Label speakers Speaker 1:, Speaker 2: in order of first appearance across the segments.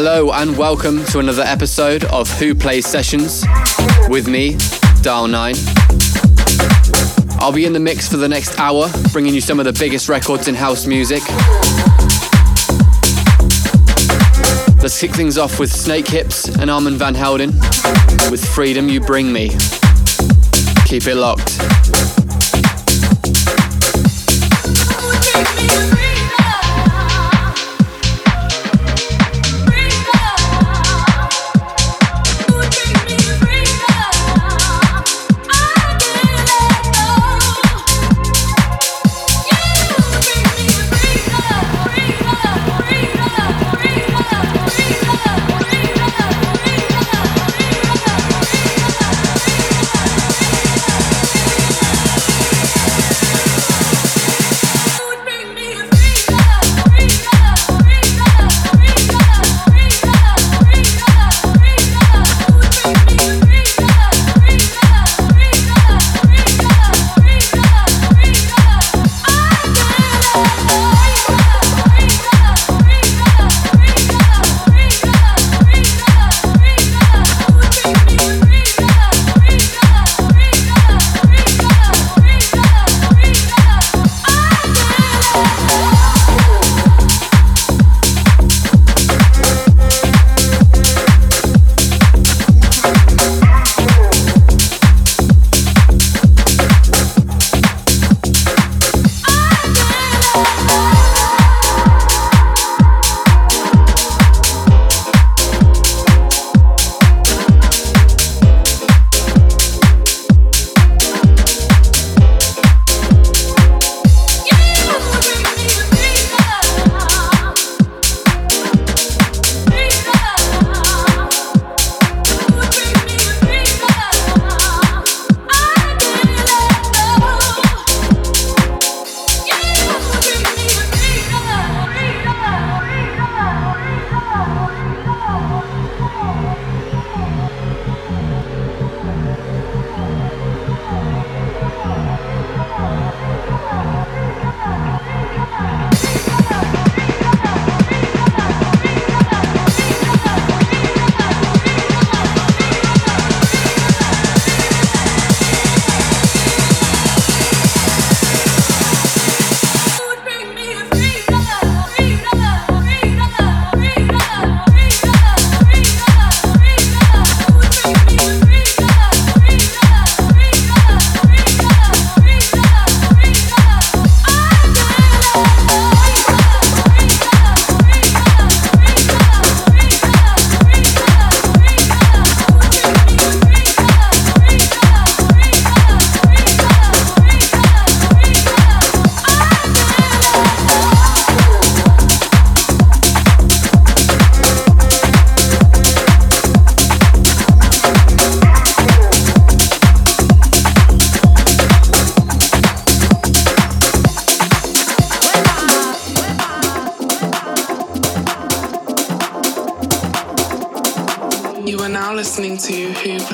Speaker 1: Hello and welcome to another episode of Wh0 Plays Sessions with me, Dial 9. I'll be in the mix for the next hour, bringing you some of the biggest records in house music. Let's kick things off with Snakehips and Armand Van Helden with Freedom You Bring Me. Keep it locked.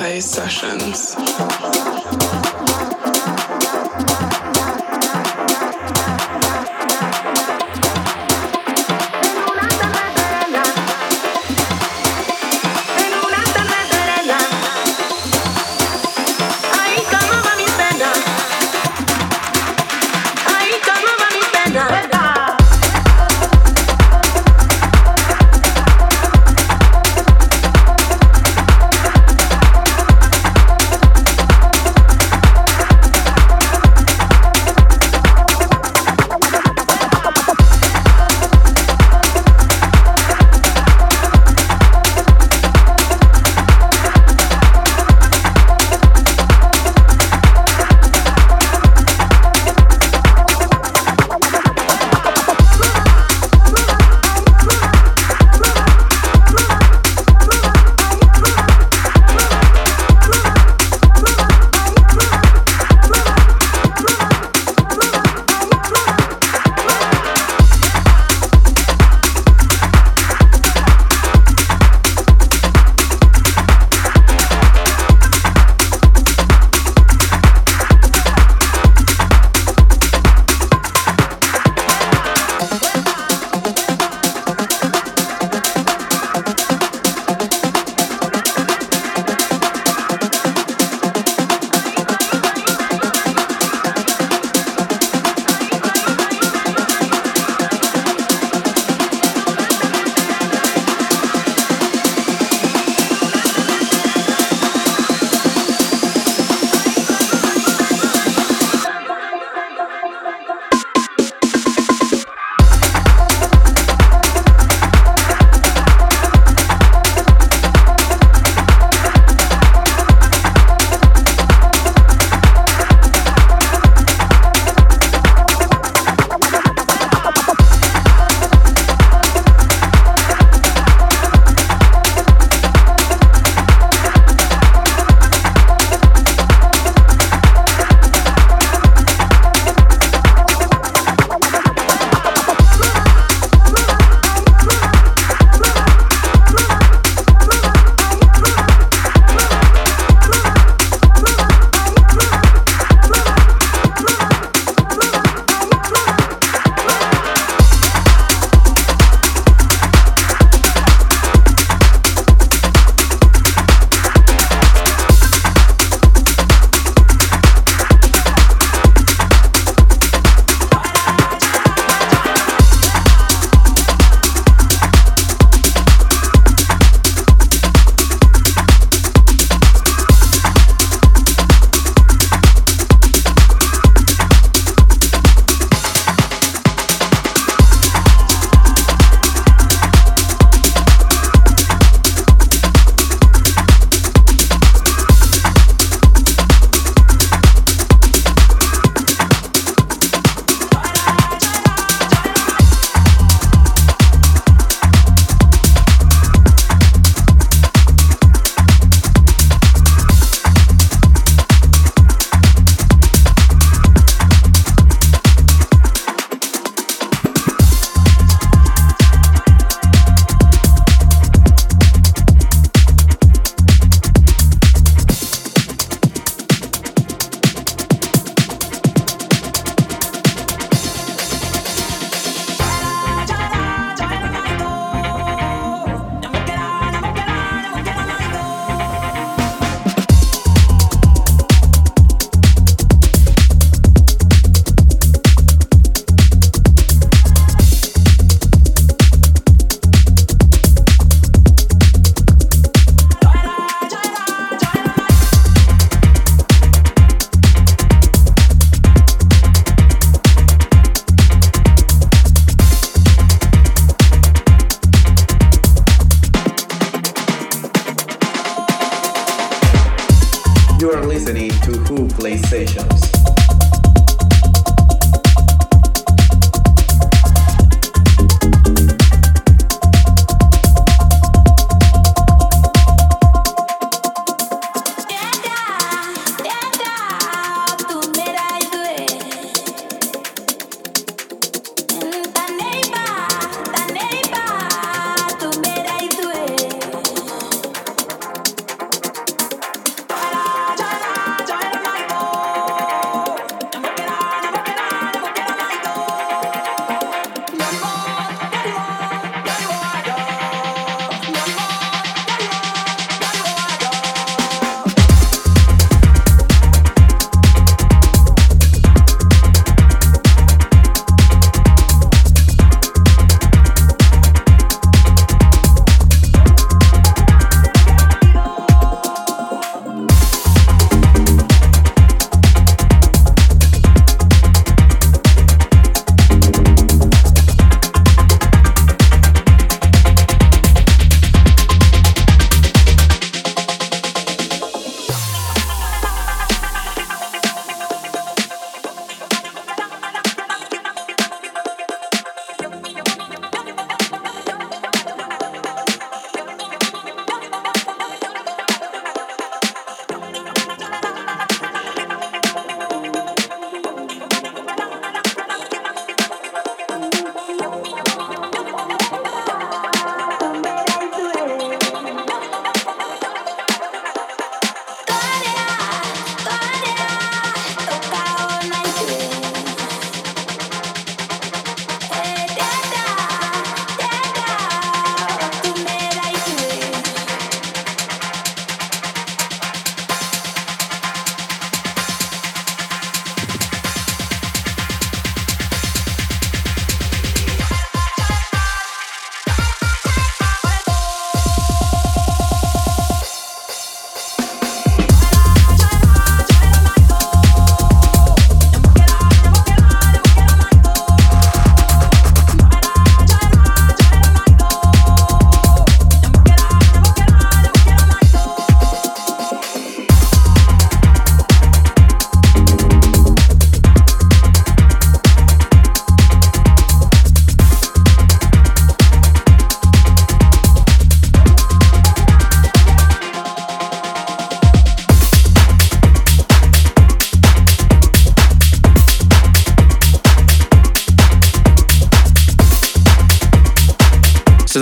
Speaker 2: Sessions.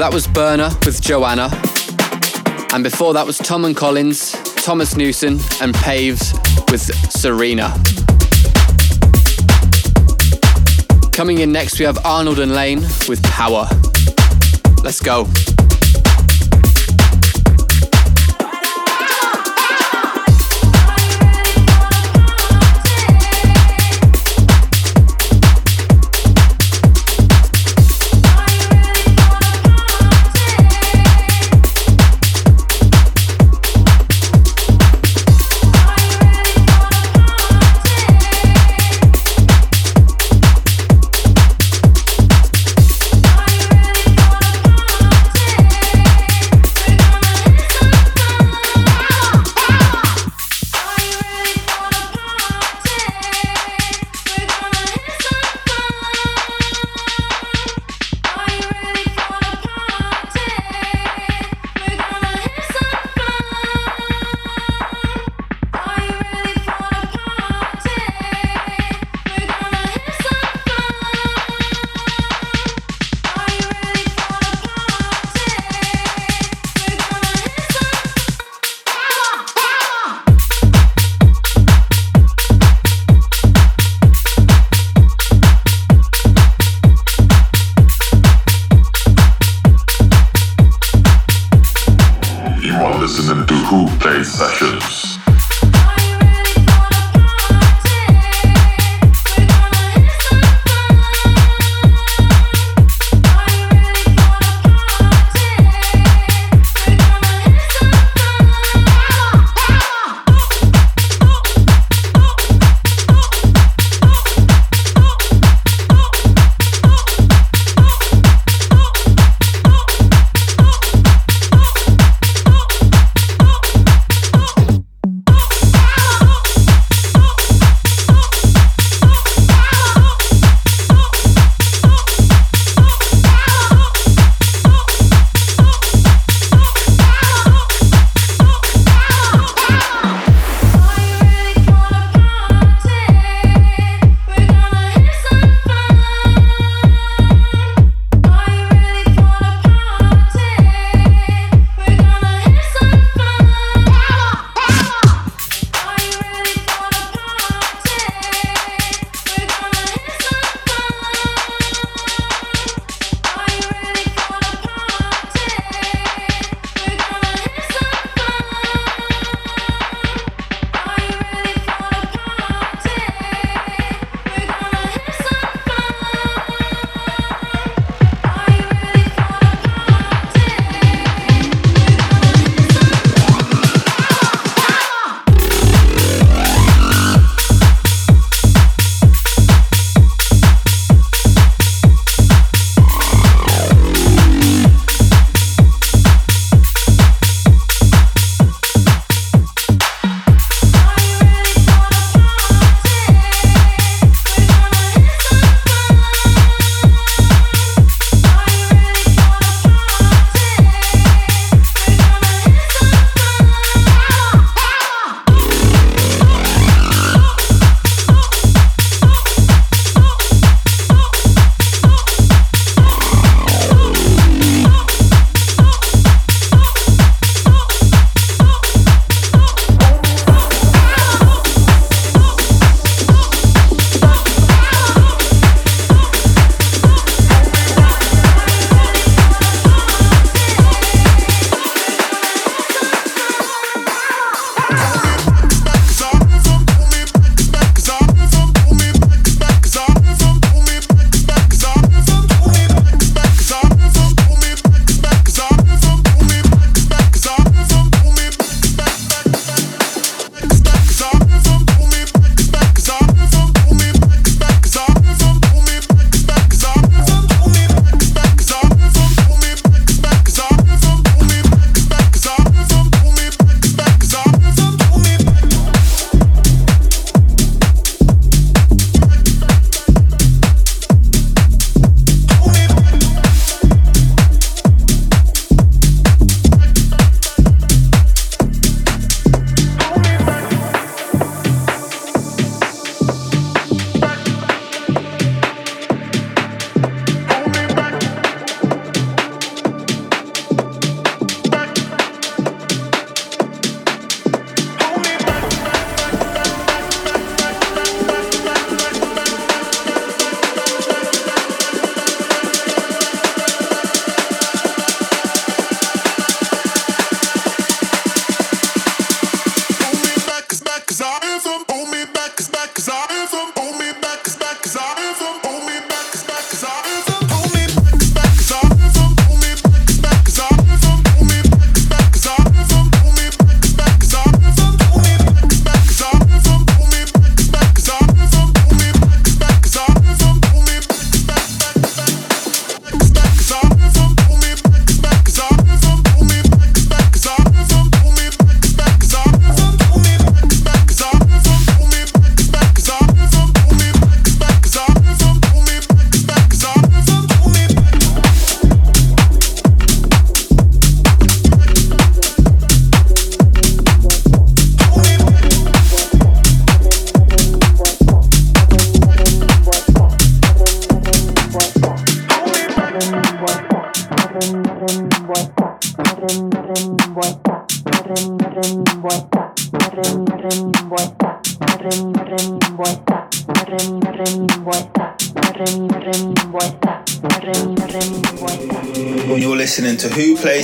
Speaker 2: That was Burner with Joanna. And before that was Tom and Collins, Thomas Newson, and Paves with Serena. Coming in next, we have Arnold and Lane with Power. Let's go.
Speaker 3: Peace.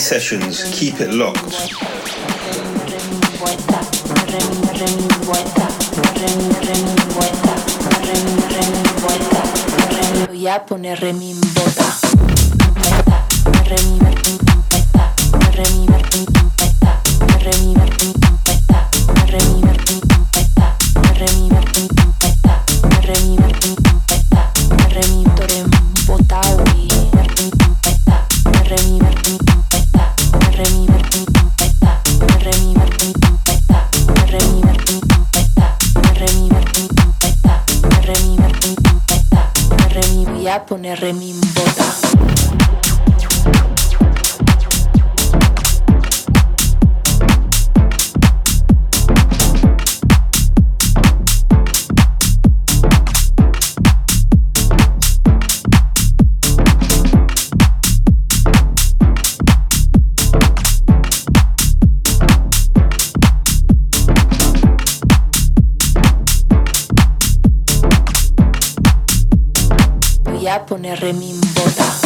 Speaker 3: Sessions. Keep it locked.
Speaker 4: a poner mi boda.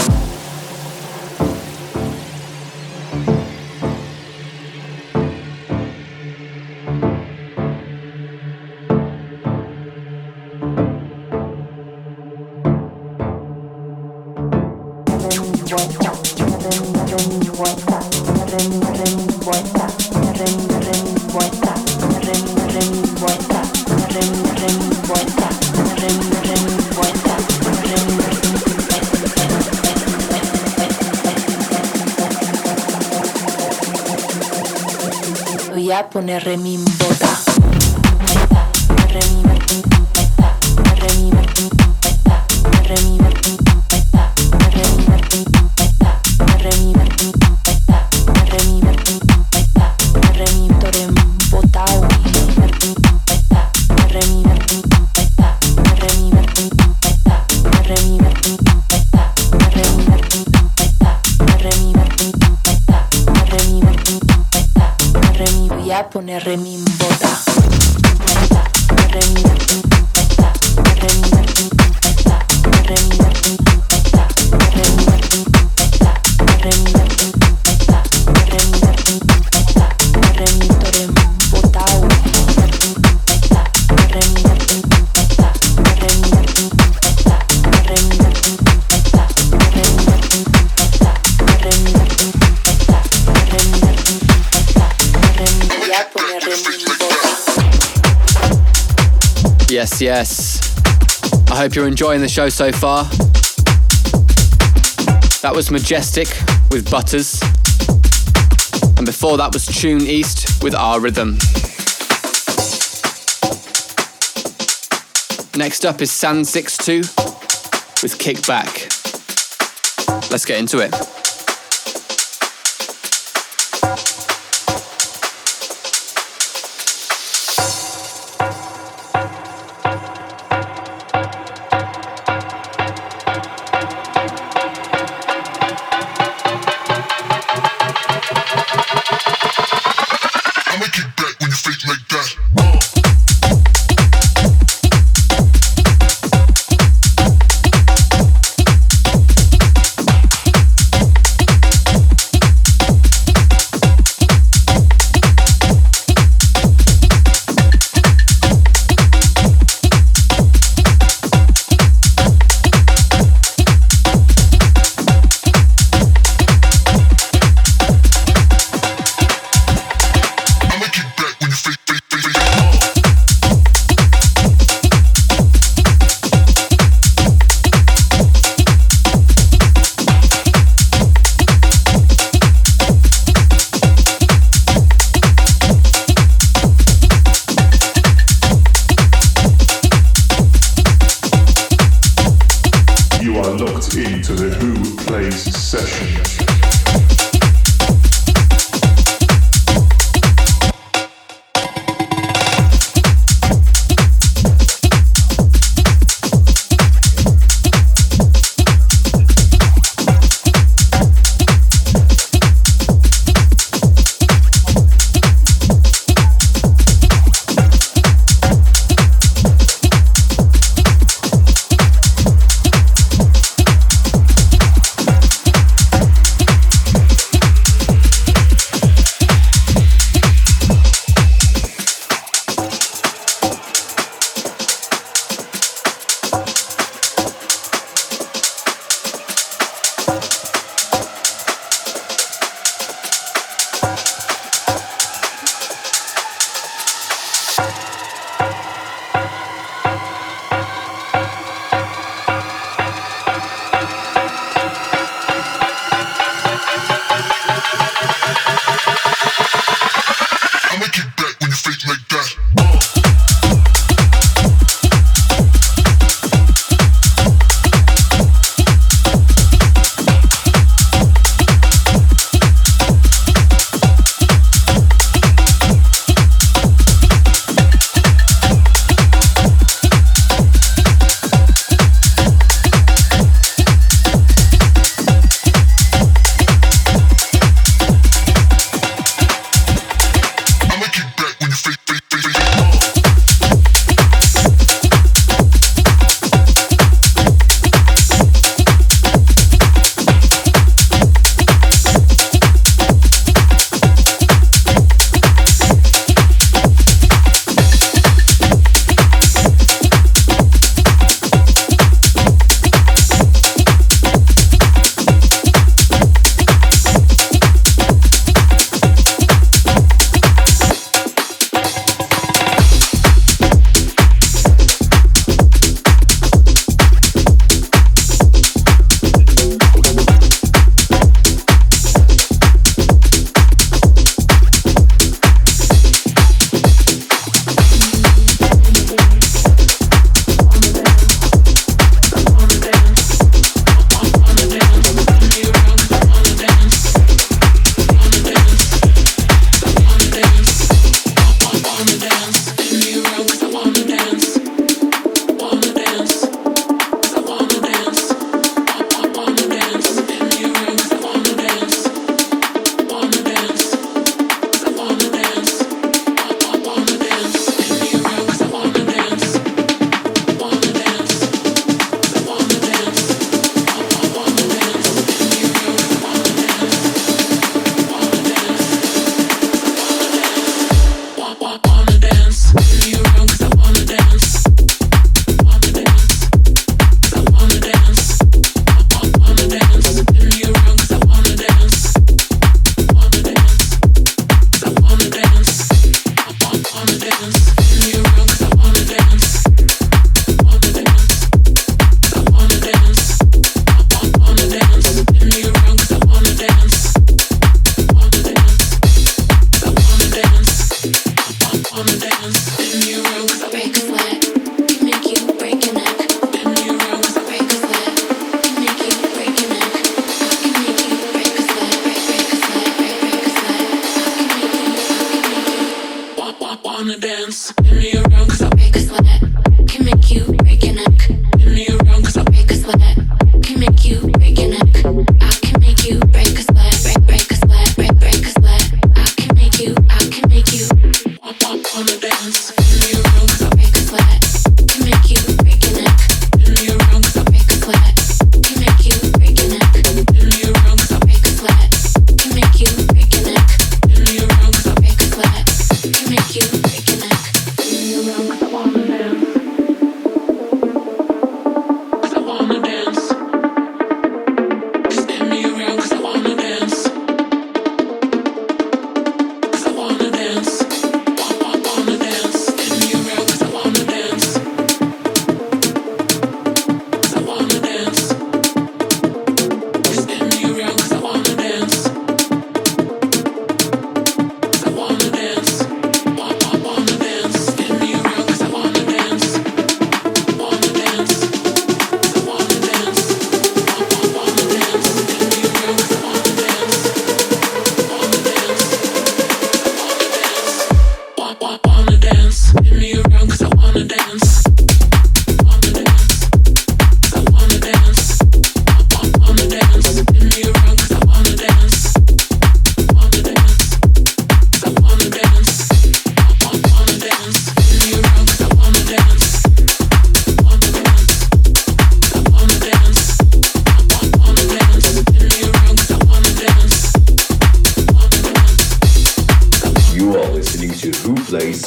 Speaker 4: poner remimo.
Speaker 2: Yes. I hope you're enjoying the show so far. That was Majestic with Butters. And before that was Tune East with Our Rhythm. Next up is San62 with Kickback. Let's get into it.
Speaker 5: to the Wh0 Plays session.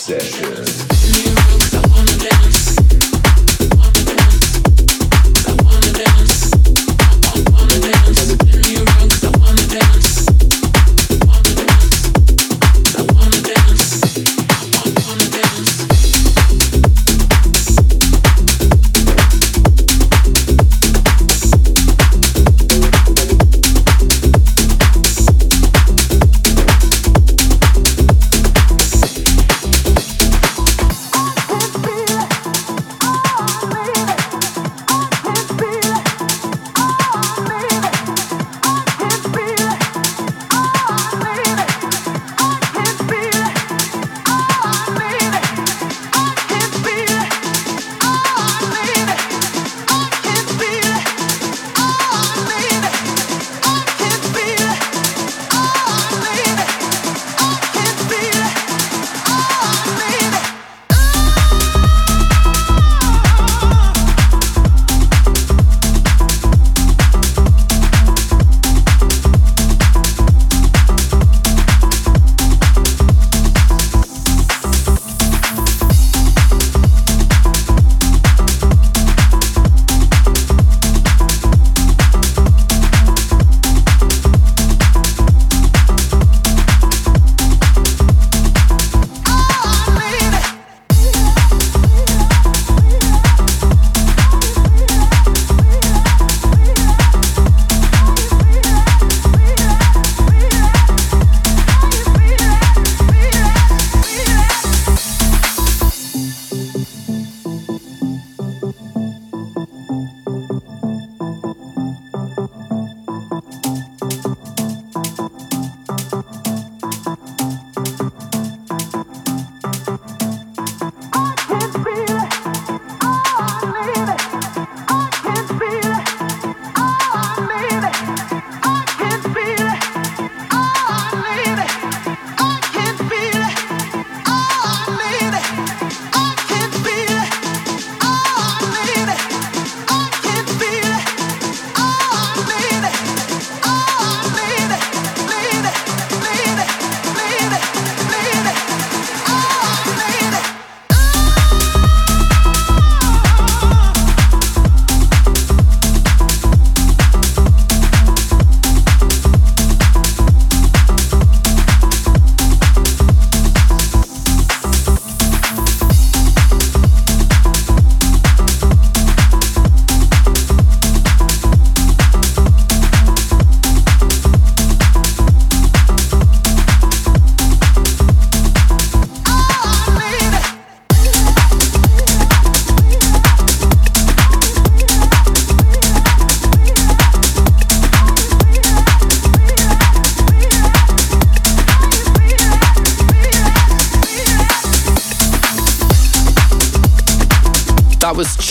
Speaker 5: Session.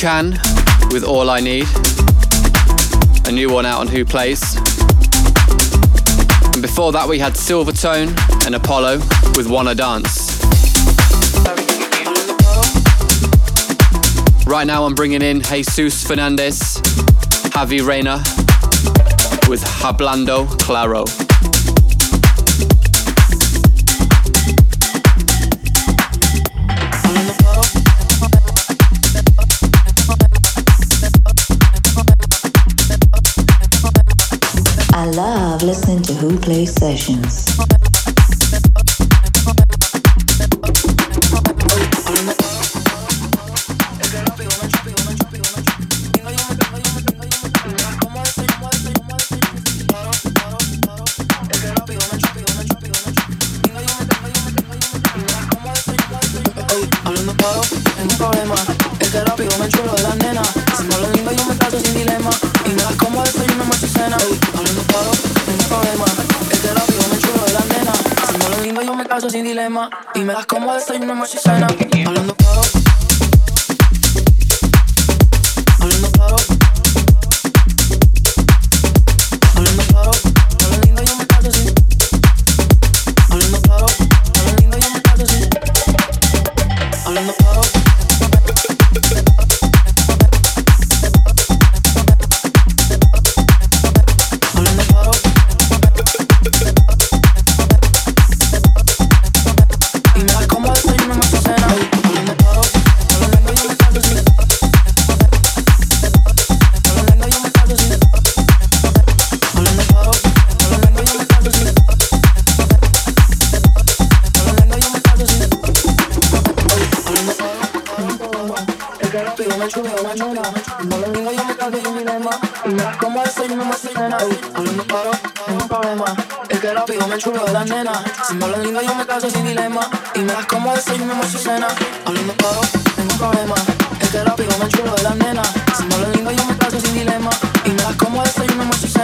Speaker 2: Chan with All I Need. A new one out on Wh0 Plays. And before that, we had Silvertone and Apollo with Wanna Dance. Right now, I'm bringing in Jesus Fernandez, Javi Reina with Hablando Claro.
Speaker 6: Listening to Plays Sessions.
Speaker 7: y me das como desayuno, almuerzo y cena. Hablando claro.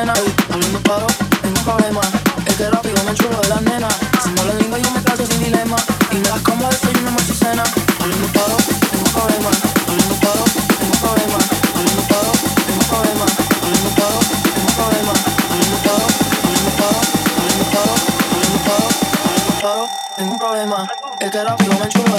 Speaker 7: nena A mí me
Speaker 6: paro, tengo un problema Es que rápido me chulo de la nena Si no la lengua yo me trazo sin dilema Y me das como desayuno, más cena A mí me paro, tengo un problema A mí me paro, tengo un problema A mí me paro, tengo un problema A mí me paro, tengo un problema A mí me paro, a mí me paro A mí me
Speaker 8: paro, a mí me paro A mí paro, tengo un problema Es que rápido me chulo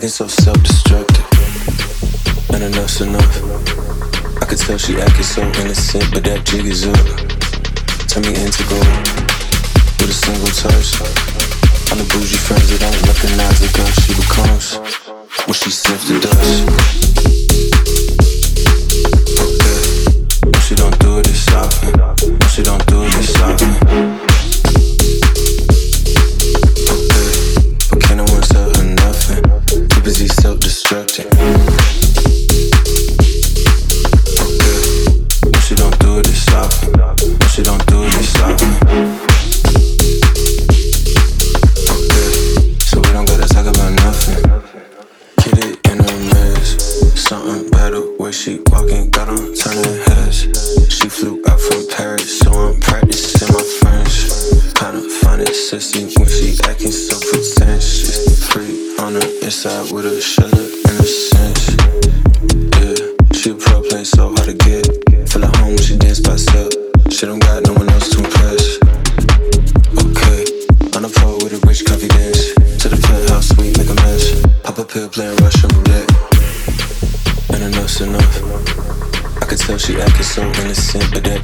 Speaker 8: get so self-destructive. And enough's enough. I could tell she acted so innocent, but that jig is up. Turn me into gold with a single touch. On the bougie friends that don't recognize the girl she becomes when she sniffs the dust. Okay, she don't do this often. She don't do this often.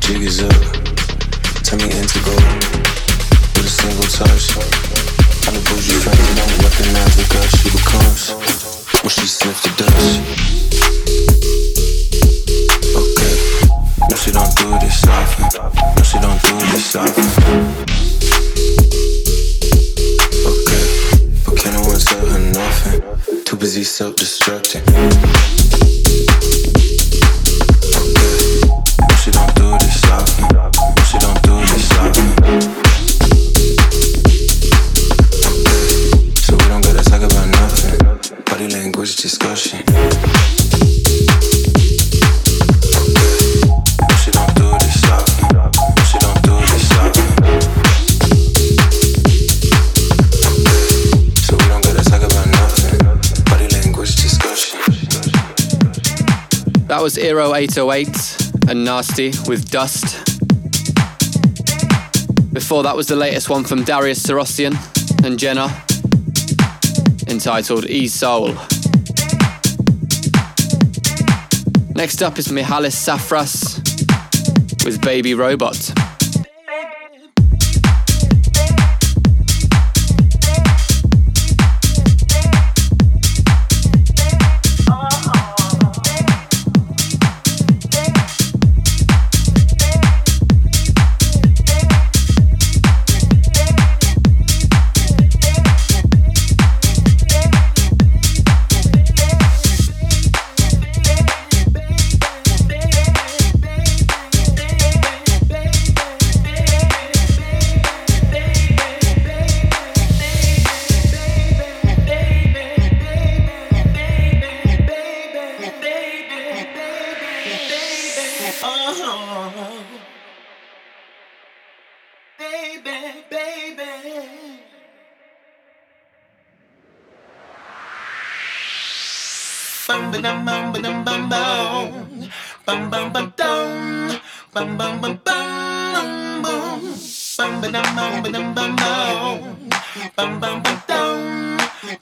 Speaker 8: Is up, turn me into gold with a single touch. The she becomes when she sniffs the dust.
Speaker 2: was Aero 808 and Nasty with Dust. Before that was the latest one from Darius Syrossian and Jenna entitled E Soul. Next up is Mihalis Safras with Baby Robot.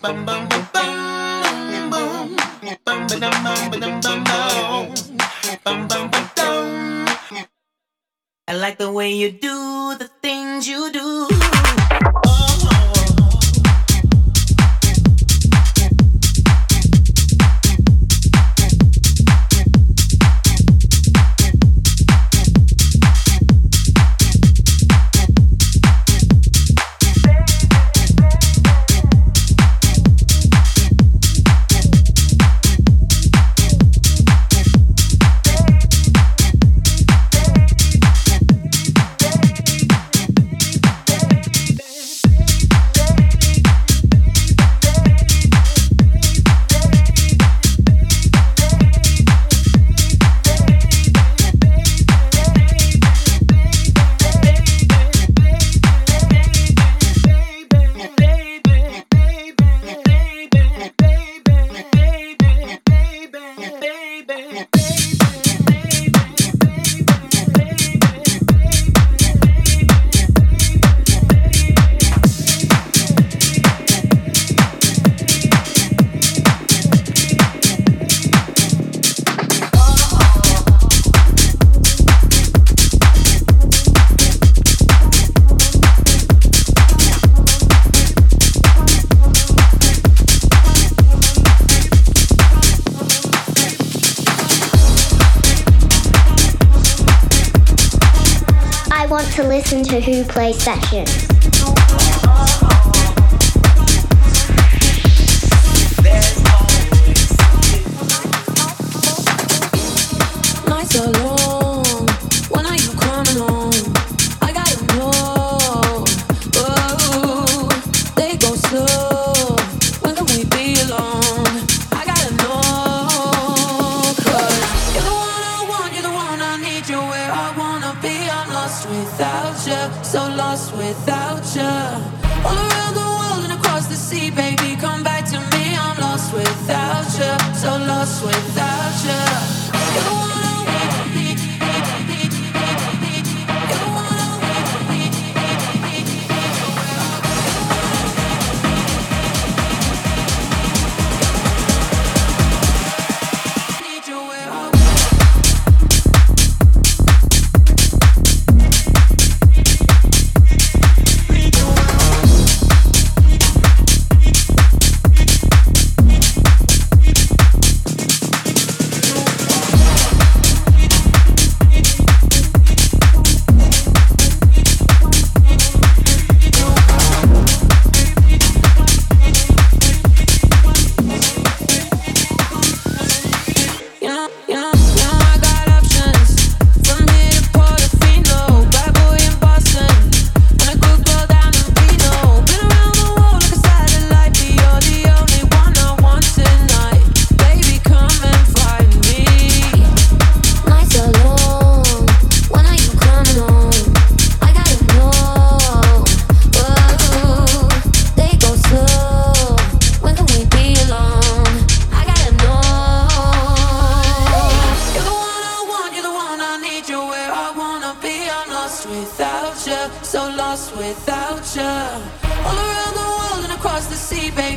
Speaker 9: I like the way you do the things you do.
Speaker 10: Wh0 Play Sessions.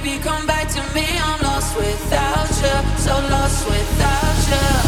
Speaker 11: baby, come back to me.
Speaker 12: I'm lost without you, so lost without you.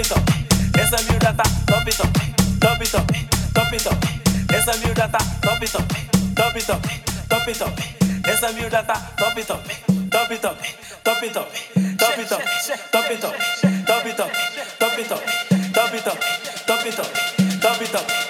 Speaker 12: it up. Esa miudata, top it up. Top it up. Top it up. Esa data, top it up. Top it up. Top it up. Esa miudata, top it up. Top it up. Top it up. Top it up. Top it up. Top it up. Top it up. Top it up. Top it up. Top it up.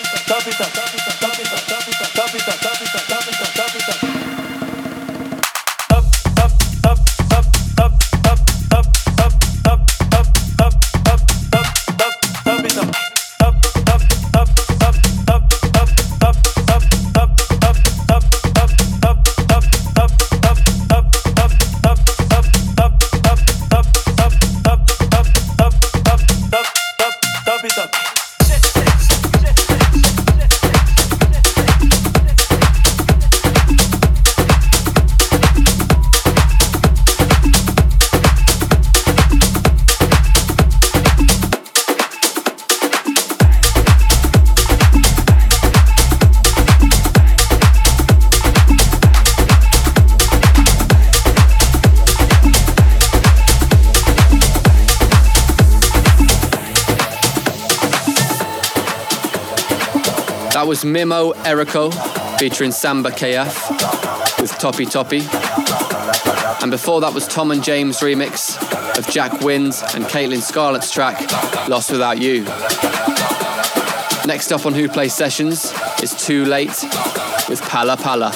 Speaker 12: it up, top it up, top it up,
Speaker 2: top was Mimo Erico featuring Samba KF with Toppy Toppy. And before that was Tom and James remix of Jack Wins and Caitlyn Scarlett's track Lost Without You. Next up on Wh0 Plays Sessions is Too Late with Pala Pala.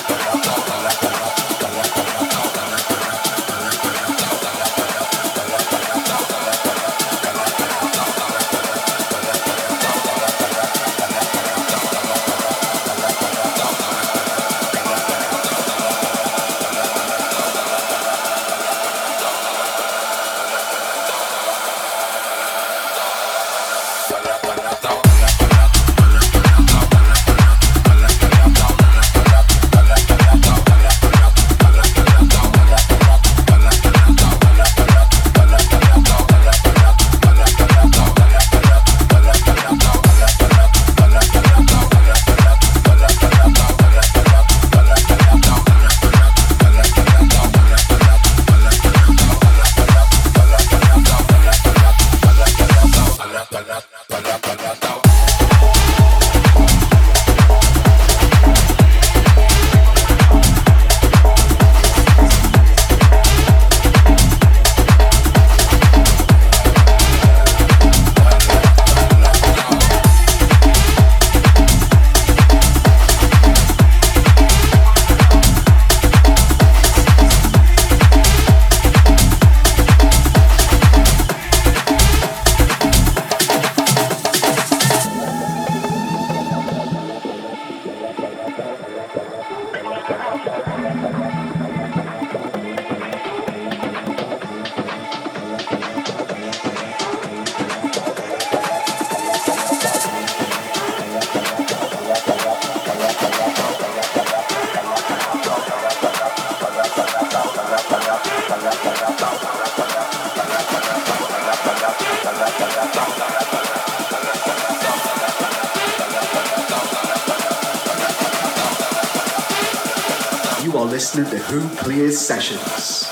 Speaker 13: You are listening to Wh0 Plays Sessions.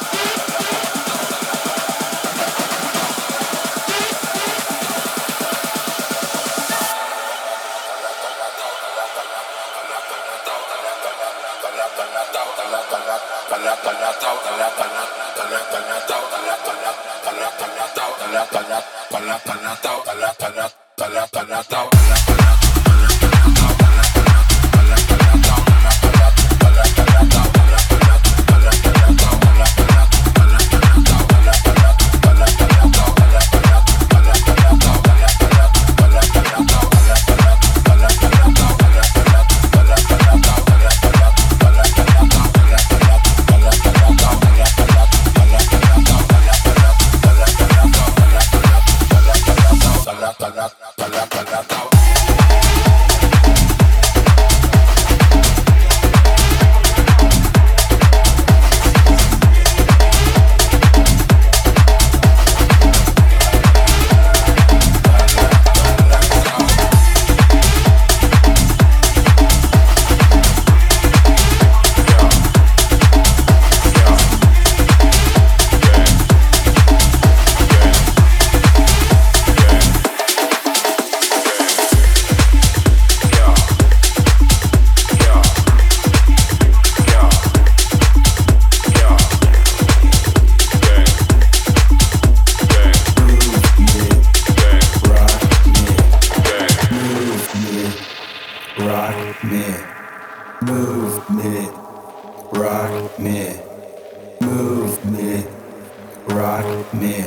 Speaker 3: Rock me,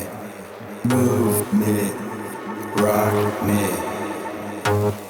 Speaker 3: movement, rock me.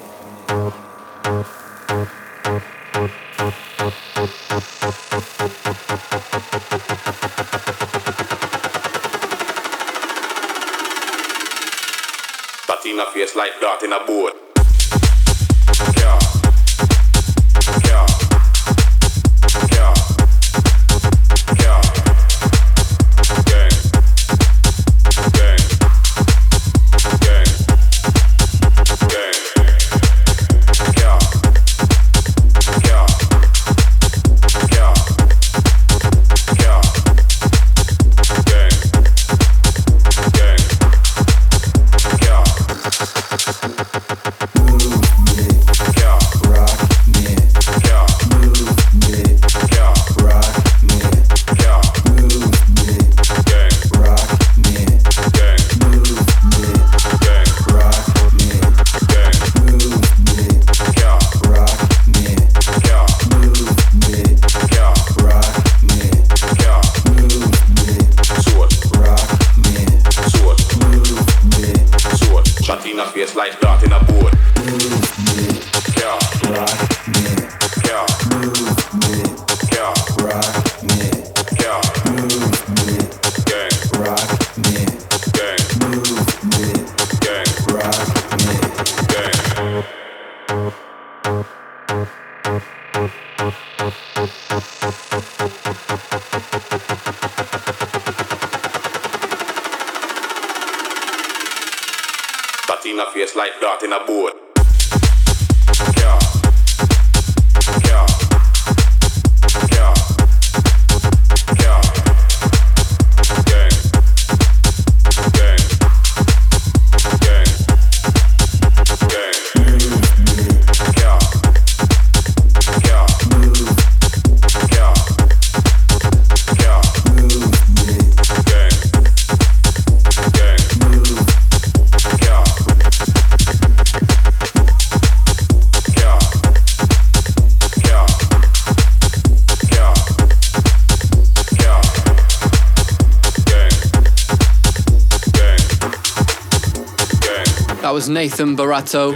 Speaker 2: Was Nathan Barato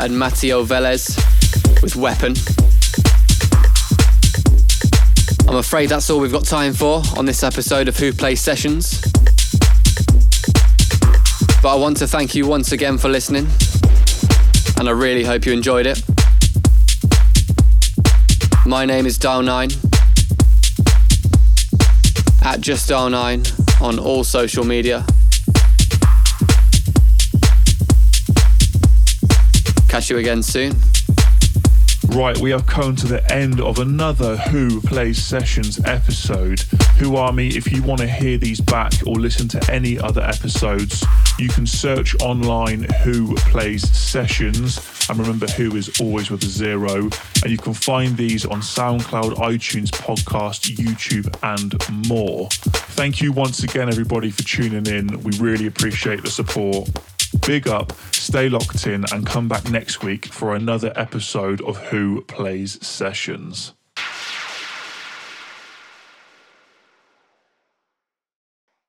Speaker 2: and Matteo Velez with Weapon. I'm afraid that's all we've got time for on this episode of Wh0 Plays Sessions. But I want to thank you once again for listening, and I really hope you enjoyed it. My name is Dial9 at Just Dial9 on all social media. Catch you again soon.
Speaker 14: Right, we have come to the end of another Wh0 Plays Sessions episode. Who Are Me? If you want to hear these back or listen to any other episodes, you can search online Wh0 Plays Sessions. And remember, Who is always with a zero. And you can find these on SoundCloud, iTunes, podcast, YouTube, and more. Thank you once again, everybody, for tuning in. We really appreciate the support. Big up, stay locked in, and come back next week for another episode of Wh0 Plays Sessions.